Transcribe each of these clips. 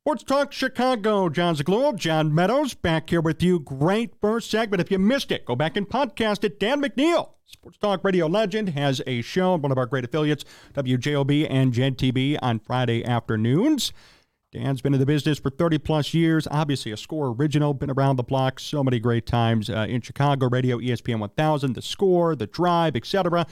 Sports Talk Chicago, Jon Zaghloul, John Meadows, back here with you. Great first segment. If you missed it, go back and podcast it. Dan McNeil, Sports Talk Radio legend, has a show on one of our great affiliates, WJOB and TV, on Friday afternoons. Dan's been in the business for 30 plus years. Obviously, a score original, been around the block so many great times uh, in Chicago radio, ESPN 1000, the score, the drive, etc.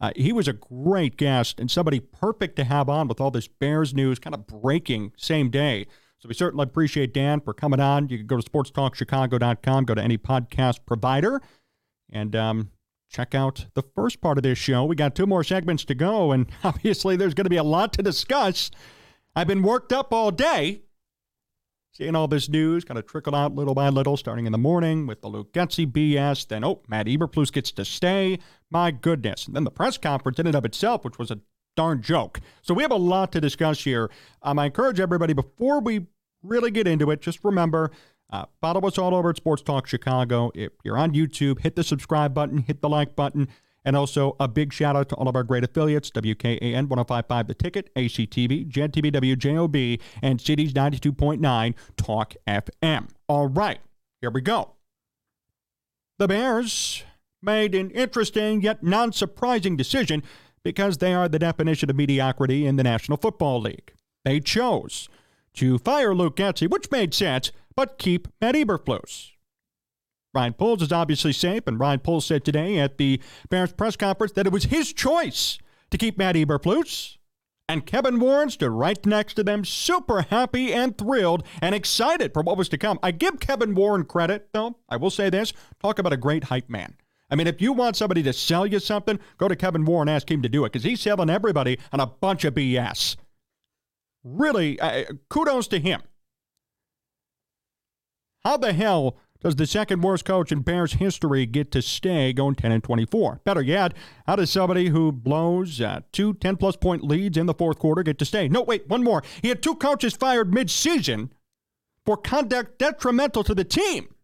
Uh, he was a great guest and somebody perfect to have on with all this Bears news kind of breaking same day. So we certainly appreciate Dan for coming on. You can go to sportstalkchicago.com, go to any podcast provider, and um, check out the first part of this show. We got two more segments to go, and obviously there's going to be a lot to discuss. I've been worked up all day seeing all this news kind of trickle out little by little, starting in the morning with the Luke Getsy BS. Then, oh, Matt Eberflus gets to stay. My goodness. And then the press conference in and of itself, which was a darn joke. So we have a lot to discuss here. Um, I encourage everybody, before we really get into it, just remember uh, follow us all over at Sports Talk Chicago. If you're on YouTube, hit the subscribe button, hit the like button. And also a big shout out to all of our great affiliates WKAN 1055 The Ticket, ACTV, TV, WJOB, and Cities 92.9 Talk FM. All right, here we go. The Bears made an interesting yet non surprising decision because they are the definition of mediocrity in the National Football League. They chose to fire Luke Getsy, which made sense, but keep Matt Eberflus. Ryan Poles is obviously safe, and Ryan Poles said today at the Bears press conference that it was his choice to keep Matt Eberflus. And Kevin Warren stood right next to them, super happy and thrilled and excited for what was to come. I give Kevin Warren credit, though. I will say this talk about a great hype man. I mean, if you want somebody to sell you something, go to Kevin Warren and ask him to do it because he's selling everybody on a bunch of BS. Really, uh, kudos to him. How the hell does the second worst coach in Bears history get to stay going 10 and 24? Better yet, how does somebody who blows uh, two 10 plus point leads in the fourth quarter get to stay? No, wait, one more. He had two coaches fired mid season for conduct detrimental to the team.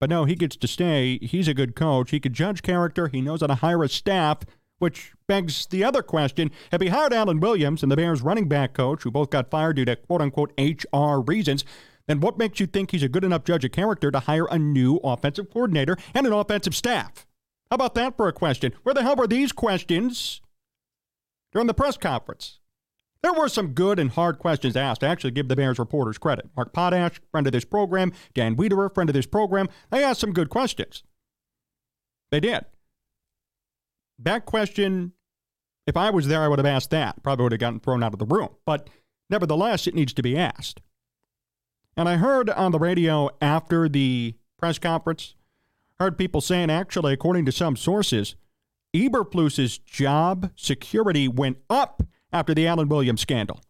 But no, he gets to stay. He's a good coach. He could judge character. He knows how to hire a staff, which begs the other question. Have he hired Alan Williams and the Bears running back coach, who both got fired due to quote unquote HR reasons? Then what makes you think he's a good enough judge of character to hire a new offensive coordinator and an offensive staff? How about that for a question? Where the hell were these questions during the press conference? There were some good and hard questions asked. I actually give the Bears reporters credit. Mark Potash, friend of this program, Dan Wiederer, friend of this program, they asked some good questions. They did. That question, if I was there, I would have asked that. Probably would have gotten thrown out of the room. But nevertheless, it needs to be asked. And I heard on the radio after the press conference, heard people saying actually, according to some sources, Eberflus's job security went up after the Alan Williams scandal.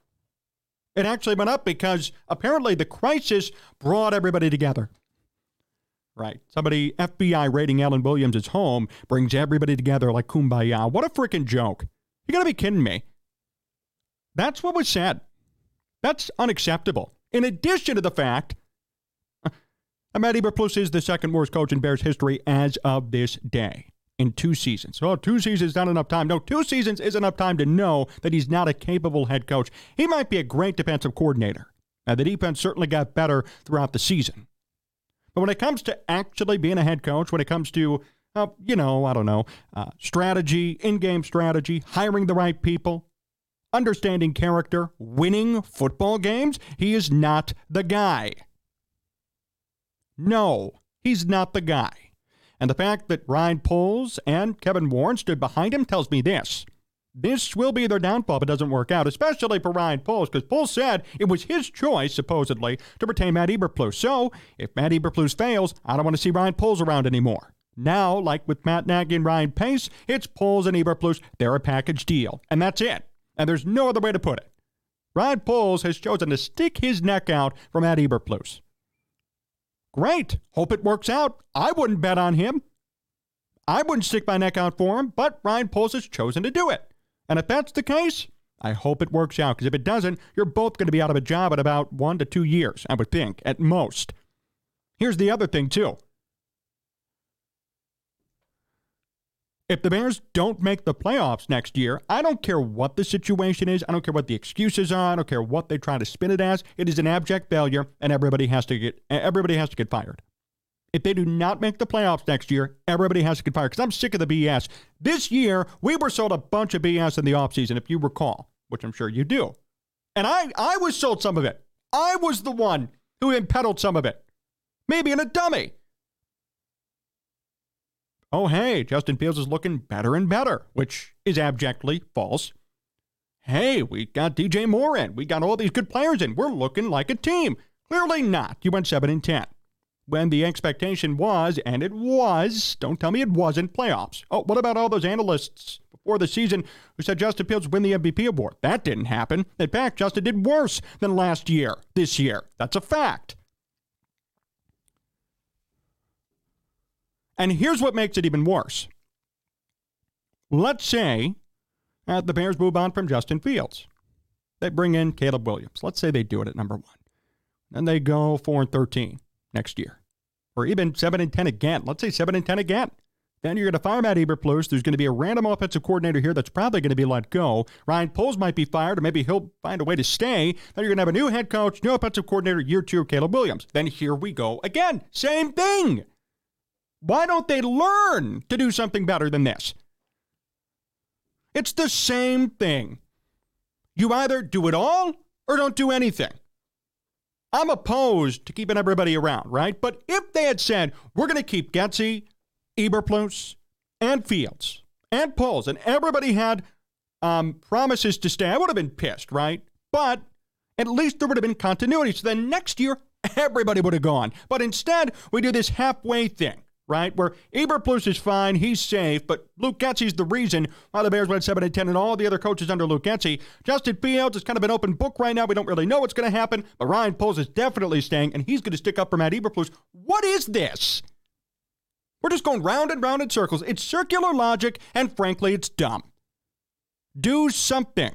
It actually went up because apparently the crisis brought everybody together. Right. Somebody, FBI raiding Alan Williams' home brings everybody together like kumbaya. What a freaking joke. You gotta be kidding me. That's what was said. That's unacceptable. In addition to the fact Matt Eberflus is the second worst coach in Bears history as of this day in two seasons. Oh, two seasons is not enough time. No, two seasons is enough time to know that he's not a capable head coach. He might be a great defensive coordinator. Now, the defense certainly got better throughout the season. But when it comes to actually being a head coach, when it comes to, uh, you know, I don't know, uh, strategy, in game strategy, hiring the right people, understanding character, winning football games, he is not the guy. No, he's not the guy. And the fact that Ryan Poles and Kevin Warren stood behind him tells me this. This will be their downfall if it doesn't work out, especially for Ryan Poles, because Poles said it was his choice, supposedly, to retain Matt Eberflus. So, if Matt Eberflus fails, I don't want to see Ryan Poles around anymore. Now, like with Matt Nagy and Ryan Pace, it's Poles and Eberflus. They're a package deal, and that's it and there's no other way to put it. Ryan Poles has chosen to stick his neck out for Matt Eberflus. Great. Hope it works out. I wouldn't bet on him. I wouldn't stick my neck out for him, but Ryan Poles has chosen to do it. And if that's the case, I hope it works out, because if it doesn't, you're both going to be out of a job in about one to two years, I would think, at most. Here's the other thing, too. If the Bears don't make the playoffs next year, I don't care what the situation is. I don't care what the excuses are. I don't care what they try to spin it as. It is an abject failure, and everybody has to get everybody has to get fired. If they do not make the playoffs next year, everybody has to get fired because I'm sick of the BS. This year, we were sold a bunch of BS in the offseason, if you recall, which I'm sure you do. And I, I was sold some of it. I was the one who impeded some of it. Maybe in a dummy oh, hey, Justin Fields is looking better and better, which is abjectly false. Hey, we got DJ Moore in. We got all these good players in. We're looking like a team. Clearly not. You went 7 and 10. When the expectation was, and it was, don't tell me it wasn't, playoffs. Oh, what about all those analysts before the season who said Justin Fields would win the MVP award? That didn't happen. In fact, Justin did worse than last year, this year. That's a fact. And here's what makes it even worse. Let's say that the Bears move on from Justin Fields. They bring in Caleb Williams. Let's say they do it at number one. And they go 4 and 13 next year. Or even 7 and 10 again. Let's say 7 and 10 again. Then you're going to fire Matt Eberflus. There's going to be a random offensive coordinator here that's probably going to be let go. Ryan Poles might be fired, or maybe he'll find a way to stay. Then you're going to have a new head coach, new offensive coordinator, year two, Caleb Williams. Then here we go again. Same thing. Why don't they learn to do something better than this? It's the same thing. You either do it all or don't do anything. I'm opposed to keeping everybody around, right? But if they had said, we're going to keep Getsy, Eberflus, and Fields, and Poles, and everybody had um, promises to stay, I would have been pissed, right? But at least there would have been continuity. So then next year, everybody would have gone. But instead, we do this halfway thing right? Where Eberflus is fine, he's safe, but Luke Getsy's the reason why the Bears went 7 and 10 and all the other coaches under Luke Getsy. Justin Fields is kind of an open book right now. We don't really know what's going to happen, but Ryan Poles is definitely staying, and he's going to stick up for Matt Eberflus. What is this? We're just going round and round in circles. It's circular logic, and frankly, it's dumb. Do something.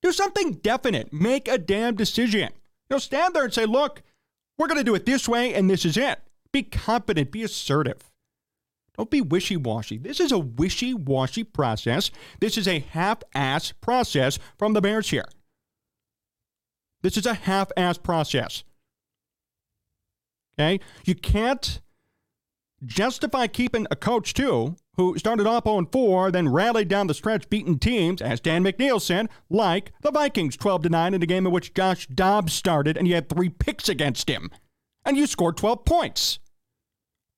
Do something definite. Make a damn decision. You know, stand there and say, look, we're going to do it this way, and this is it. Be competent, be assertive. Don't be wishy washy. This is a wishy washy process. This is a half ass process from the Bears here. This is a half ass process. Okay? You can't justify keeping a coach, too, who started off 0 4, then rallied down the stretch, beating teams, as Dan McNeil said, like the Vikings 12 9 in a game in which Josh Dobbs started and you had three picks against him and you scored 12 points.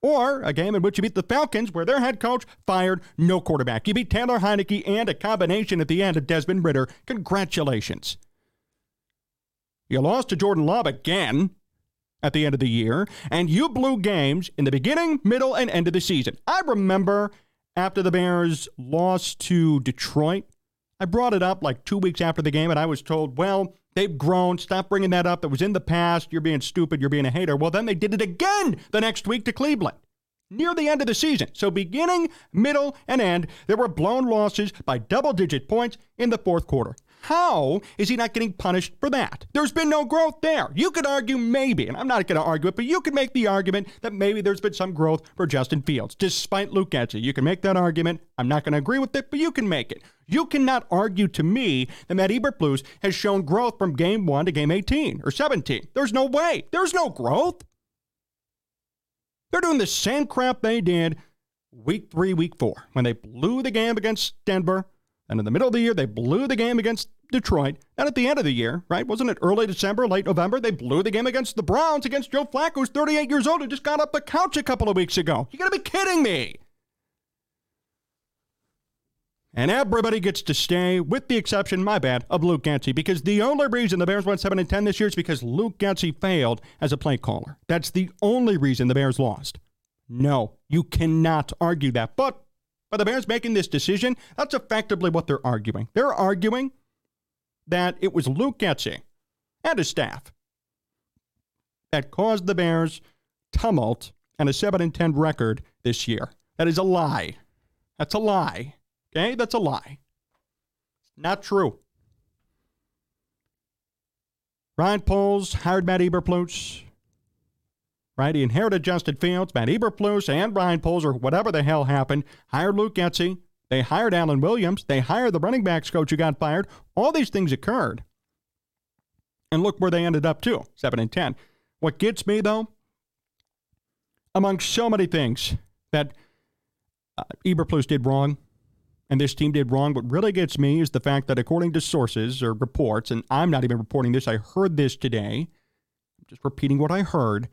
Or a game in which you beat the Falcons, where their head coach fired no quarterback. You beat Taylor Heinicke and a combination at the end of Desmond Ridder. Congratulations. You lost to Jordan Love again at the end of the year, and you blew games in the beginning, middle, and end of the season. I remember after the Bears lost to Detroit, I brought it up like two weeks after the game, and I was told, well, They've grown. Stop bringing that up. That was in the past. You're being stupid. You're being a hater. Well, then they did it again the next week to Cleveland near the end of the season. So, beginning, middle, and end, there were blown losses by double digit points in the fourth quarter. How is he not getting punished for that? There's been no growth there. You could argue maybe, and I'm not going to argue it, but you could make the argument that maybe there's been some growth for Justin Fields, despite Luke Getsy. You can make that argument. I'm not going to agree with it, but you can make it. You cannot argue to me that Matt Eberflus has shown growth from game one to game 18 or 17. There's no way. There's no growth. They're doing the same crap they did week three, week four, when they blew the game against Denver and in the middle of the year, they blew the game against Detroit. And at the end of the year, right, wasn't it early December, late November? They blew the game against the Browns against Joe Flacco, who's 38 years old, who just got up the couch a couple of weeks ago. You gotta be kidding me. And everybody gets to stay, with the exception, my bad, of Luke Getsy, because the only reason the Bears went 7 and 10 this year is because Luke Getsy failed as a play caller. That's the only reason the Bears lost. No, you cannot argue that. But by the Bears making this decision, that's effectively what they're arguing. They're arguing that it was Luke Getsy and his staff that caused the Bears tumult and a 7 and 10 record this year. That is a lie. That's a lie. Okay? That's a lie. Not true. Ryan Poles hired Matt Eberflus. right? He inherited Justin Fields, Matt Eberflus, and Ryan Poles, or whatever the hell happened. Hired Luke Getsy. They hired Alan Williams. They hired the running backs coach who got fired. All these things occurred. And look where they ended up, too 7 and 10. What gets me, though, among so many things that uh, Eberflus did wrong and this team did wrong, what really gets me is the fact that according to sources or reports, and I'm not even reporting this, I heard this today, just repeating what I heard,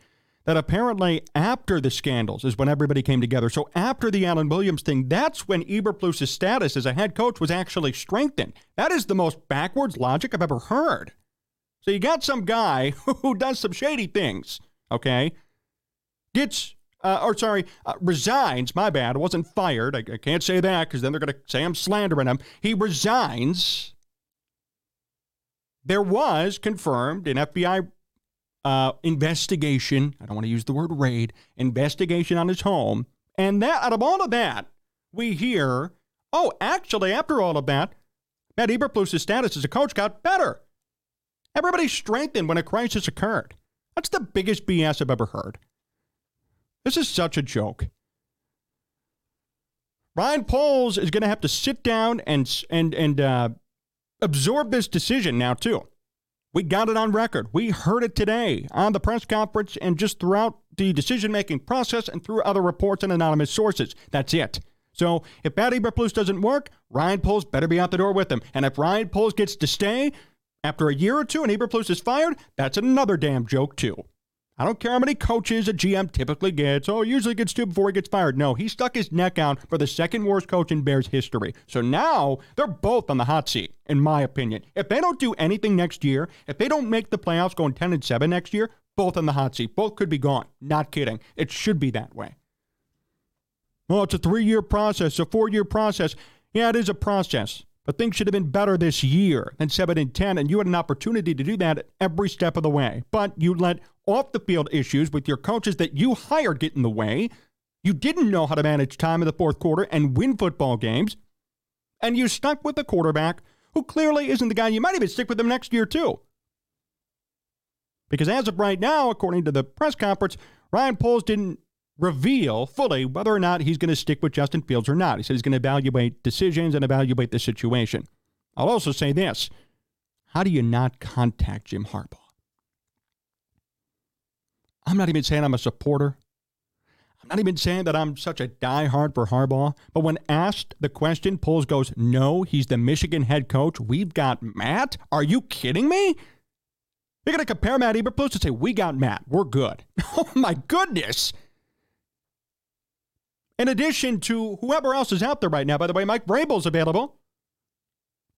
that apparently after the scandals is when everybody came together. So after the Alan Williams thing, that's when Eberflus's status as a head coach was actually strengthened. That is the most backwards logic I've ever heard. So you got some guy who does some shady things, okay? Gets, uh, or sorry, uh, resigns. My bad. I wasn't fired. I, I can't say that because then they're going to say I'm slandering him. He resigns. There was confirmed an FBI uh, investigation. I don't want to use the word raid. Investigation on his home, and that out of all of that, we hear, oh, actually, after all of that, Matt Eberflus's status as a coach got better. Everybody strengthened when a crisis occurred. That's the biggest BS I've ever heard. This is such a joke. Ryan Poles is going to have to sit down and and and uh, absorb this decision now too. We got it on record. We heard it today on the press conference and just throughout the decision making process and through other reports and anonymous sources. That's it. So if Matt Eberflus doesn't work, Ryan Poles better be out the door with him. And if Ryan Poles gets to stay, after a year or two and Eberflus is fired, that's another damn joke, too. I don't care how many coaches a GM typically gets. Oh, usually gets two before he gets fired. No, he stuck his neck out for the second worst coach in Bears history. So now they're both on the hot seat, in my opinion. If they don't do anything next year, if they don't make the playoffs going 10 and 7 next year, both on the hot seat. Both could be gone. Not kidding. It should be that way. Well, it's a three year process, a four year process. Yeah, it is a process. But things should have been better this year than 7 and 10, and you had an opportunity to do that every step of the way. But you let off the field issues with your coaches that you hired get in the way. You didn't know how to manage time in the fourth quarter and win football games. And you stuck with a quarterback who clearly isn't the guy. You might even stick with him next year, too. Because as of right now, according to the press conference, Ryan Poles didn't reveal fully whether or not he's going to stick with Justin Fields or not. He said he's going to evaluate decisions and evaluate the situation. I'll also say this how do you not contact Jim Harbaugh? I'm not even saying I'm a supporter. I'm not even saying that I'm such a diehard for Harbaugh, but when asked the question, Poles goes, No, he's the Michigan head coach. We've got Matt. Are you kidding me? You're going to compare Matt Eberflus and say, We got Matt. We're good. Oh, my goodness in addition to whoever else is out there right now. By the way, Mike Vrabel's available.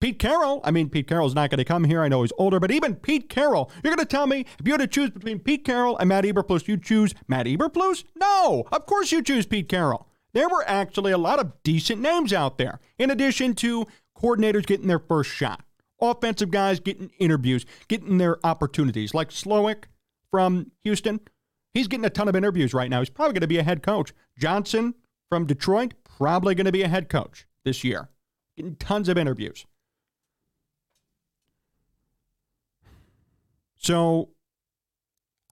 Pete Carroll, I mean, Pete Carroll's not going to come here. I know he's older, but even Pete Carroll, you're going to tell me if you had to choose between Pete Carroll and Matt Eberflus, you choose Matt Eberflus? No, of course you choose Pete Carroll. There were actually a lot of decent names out there, in addition to coordinators getting their first shot, offensive guys getting interviews, getting their opportunities, like Slowik from Houston. He's getting a ton of interviews right now. He's probably going to be a head coach. Johnson from Detroit, probably going to be a head coach this year. Getting tons of interviews. So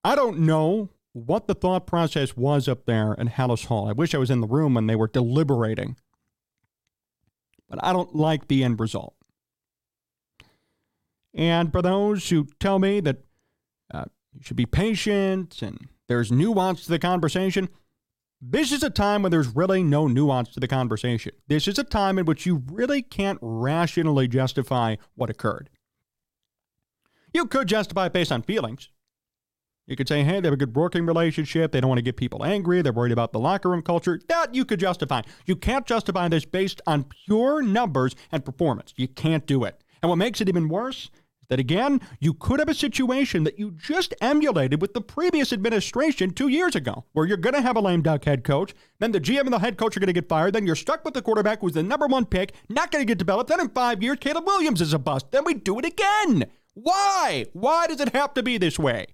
I don't know what the thought process was up there in Halas Hall. I wish I was in the room when they were deliberating. But I don't like the end result. And for those who tell me that uh, you should be patient and there's nuance to the conversation, this is a time when there's really no nuance to the conversation. This is a time in which you really can't rationally justify what occurred. You could justify it based on feelings. You could say, hey, they have a good working relationship. They don't want to get people angry. They're worried about the locker room culture. That you could justify. You can't justify this based on pure numbers and performance. You can't do it. And what makes it even worse that again, you could have a situation that you just emulated with the previous administration two years ago, where you're going to have a lame duck head coach, then the GM and the head coach are going to get fired, then you're stuck with the quarterback who's the number one pick, not going to get developed, then in five years, Caleb Williams is a bust. Then we do it again. Why? Why does it have to be this way?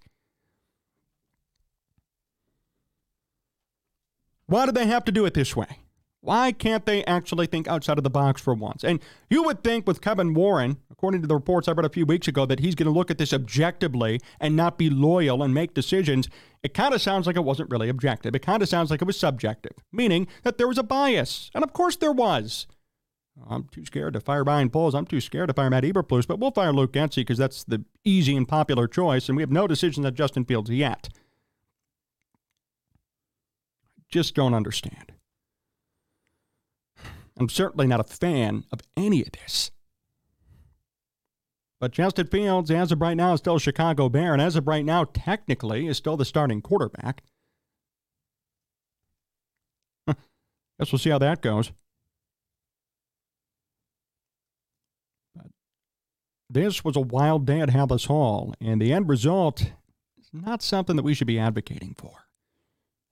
Why do they have to do it this way? Why can't they actually think outside of the box for once? And you would think with Kevin Warren, according to the reports I read a few weeks ago, that he's going to look at this objectively and not be loyal and make decisions. It kind of sounds like it wasn't really objective. It kind of sounds like it was subjective, meaning that there was a bias. And of course there was. I'm too scared to fire Ryan Poles. I'm too scared to fire Matt Eberflus, but we'll fire Luke Getsy because that's the easy and popular choice, and we have no decisions on Justin Fields yet. Just don't understand. I'm certainly not a fan of any of this. But Justin Fields, as of right now, is still a Chicago Bear, and as of right now, technically, is still the starting quarterback. Guess we'll see how that goes. But this was a wild day at Halas Hall, and the end result is not something that we should be advocating for.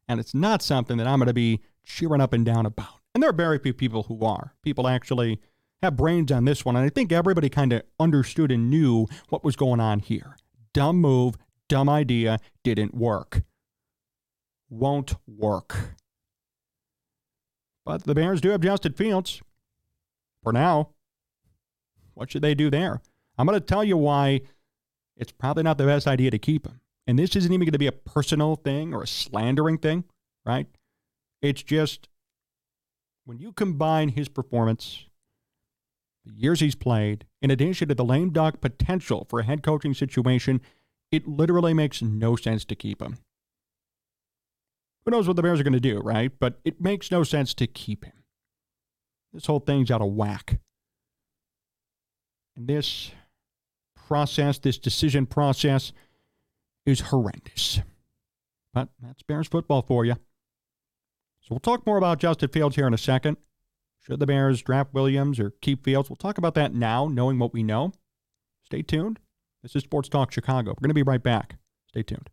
And it's not something that I'm going to be cheering up and down about. And there are very few people who are. People actually have brains on this one. And I think everybody kind of understood and knew what was going on here. Dumb move, dumb idea, didn't work. Won't work. But the Bears do have Justin Fields. For now. What should they do there? I'm going to tell you why it's probably not the best idea to keep him. And this isn't even going to be a personal thing or a slandering thing, right? It's just when you combine his performance, the years he's played, in addition to the lame duck potential for a head coaching situation, it literally makes no sense to keep him. Who knows what the Bears are going to do, right? But it makes no sense to keep him. This whole thing's out of whack. And this process, this decision process, is horrendous. But that's Bears football for you. So we'll talk more about Justin Fields here in a second. Should the Bears draft Williams or keep Fields? We'll talk about that now, knowing what we know. Stay tuned. This is Sports Talk Chicago. We're going to be right back. Stay tuned.